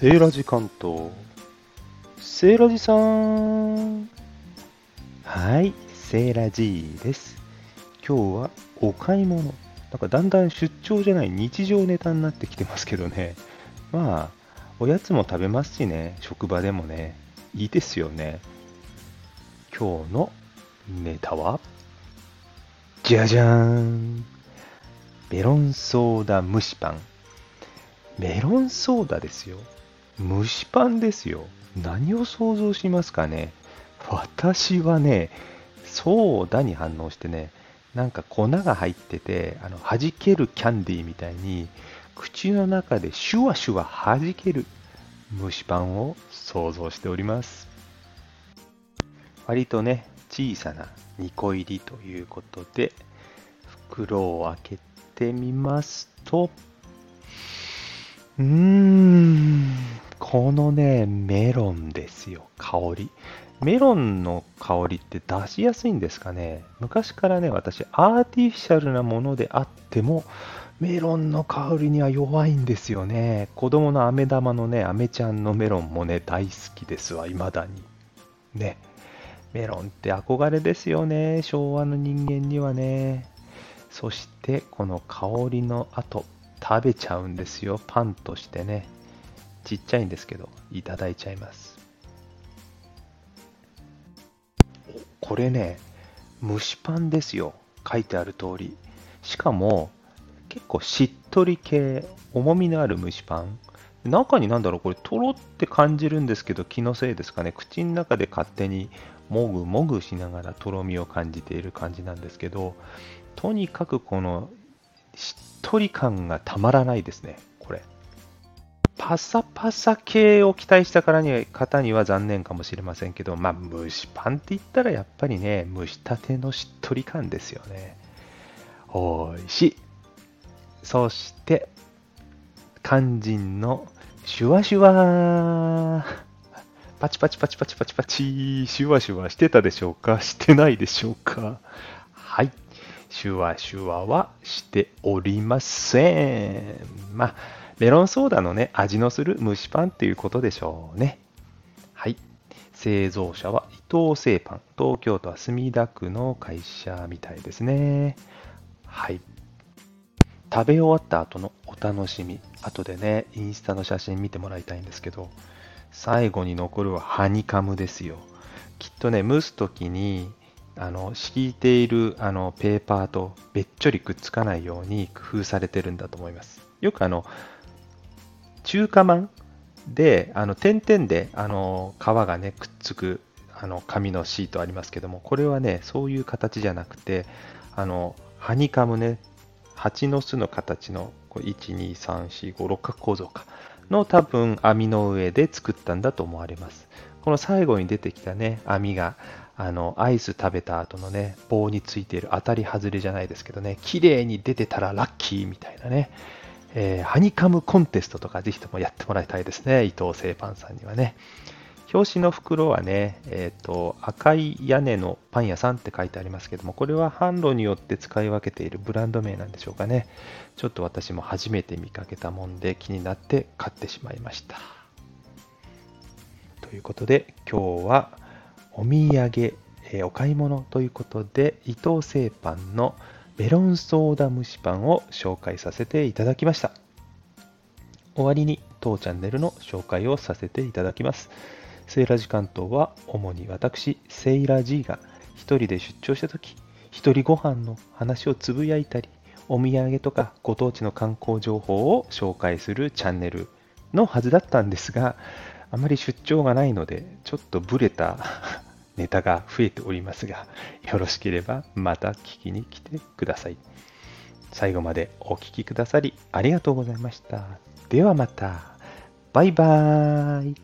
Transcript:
セーラジ関東。セーラジさん。はい、セーラジーです。今日はお買い物。なんかだんだん出張じゃない日常ネタになってきてますけどね。まあ、おやつも食べますしね、職場でもね、いいですよね。今日のネタは、じゃじゃーん。メロンソーダ蒸しパン。メロンソーダですよ。蒸しパンですよ。何を想像しますかね私はね、ソーダに反応してね、なんか粉が入ってて、あの弾けるキャンディーみたいに、口の中でシュワシュワ弾ける蒸しパンを想像しております。割とね、小さな2個入りということで、袋を開けてみますと、うーん、このね、メロンですよ、香り。メロンの香りって出しやすいんですかね昔からね、私、アーティフィシャルなものであっても、メロンの香りには弱いんですよね。子供の飴玉のね、飴ちゃんのメロンもね、大好きですわ、未だに。ね。メロンって憧れですよね、昭和の人間にはね。そして、この香りの後、食べちゃうんですよ、パンとしてね。ちっちゃいんですけど、いただいちゃいます。これね、蒸しパンですよ、書いてある通り。しかも、結構しっとり系、重みのある蒸しパン。中になんだろう、これ、とろって感じるんですけど、気のせいですかね。口の中で勝手にもぐもぐしながらとろみを感じている感じなんですけど、とにかくこのしっとり感がたまらないですね、パサパサ系を期待したからに方には残念かもしれませんけど、まあ、蒸しパンって言ったらやっぱりね、蒸したてのしっとり感ですよね。おいしい。そして、肝心のシュワシュワパチパチパチパチパチパチシュワシュワしてたでしょうか？してないでしょうか？はい。シュワシュワはしておりません。まあ、メロンソーダのね、味のする蒸しパンっていうことでしょうね。はい。製造者は伊藤製パン。東京都は墨田区の会社みたいですね。はい。食べ終わった後のお楽しみ。後でね、インスタの写真見てもらいたいんですけど、最後に残るはハニカムですよ。きっとね、蒸すときに、あの、敷いているあのペーパーとべっちょりくっつかないように工夫されてるんだと思います。よくあの、中華まんで、あの、点々で、あの、皮がね、くっつく、あの、紙のシートありますけども、これはね、そういう形じゃなくて、あの、ハニカムね、蜂の巣の形の1、2、3、4、5、六角構造かの多分網の上で作ったんだと思われます。この最後に出てきたね、網があのアイス食べた後のね、棒についている当たり外れじゃないですけどね、綺麗に出てたらラッキーみたいなね、えー、ハニカムコンテストとかぜひともやってもらいたいですね、伊藤製パンさんにはね。表紙の袋はね、えーと、赤い屋根のパン屋さんって書いてありますけども、これは販路によって使い分けているブランド名なんでしょうかね。ちょっと私も初めて見かけたもんで気になって買ってしまいました。ということで、今日はお土産、えー、お買い物ということで、伊藤製パンのメロンソーダ蒸しパンを紹介させていただきました。終わりに当チャンネルの紹介をさせていただきます。セーラジ関東は主に私、セイラ G が一人で出張した時、一人ご飯の話をつぶやいたり、お土産とかご当地の観光情報を紹介するチャンネルのはずだったんですが、あまり出張がないので、ちょっとブレたネタが増えておりますが、よろしければまた聞きに来てください。最後までお聴きくださりありがとうございました。ではまた。バイバーイ。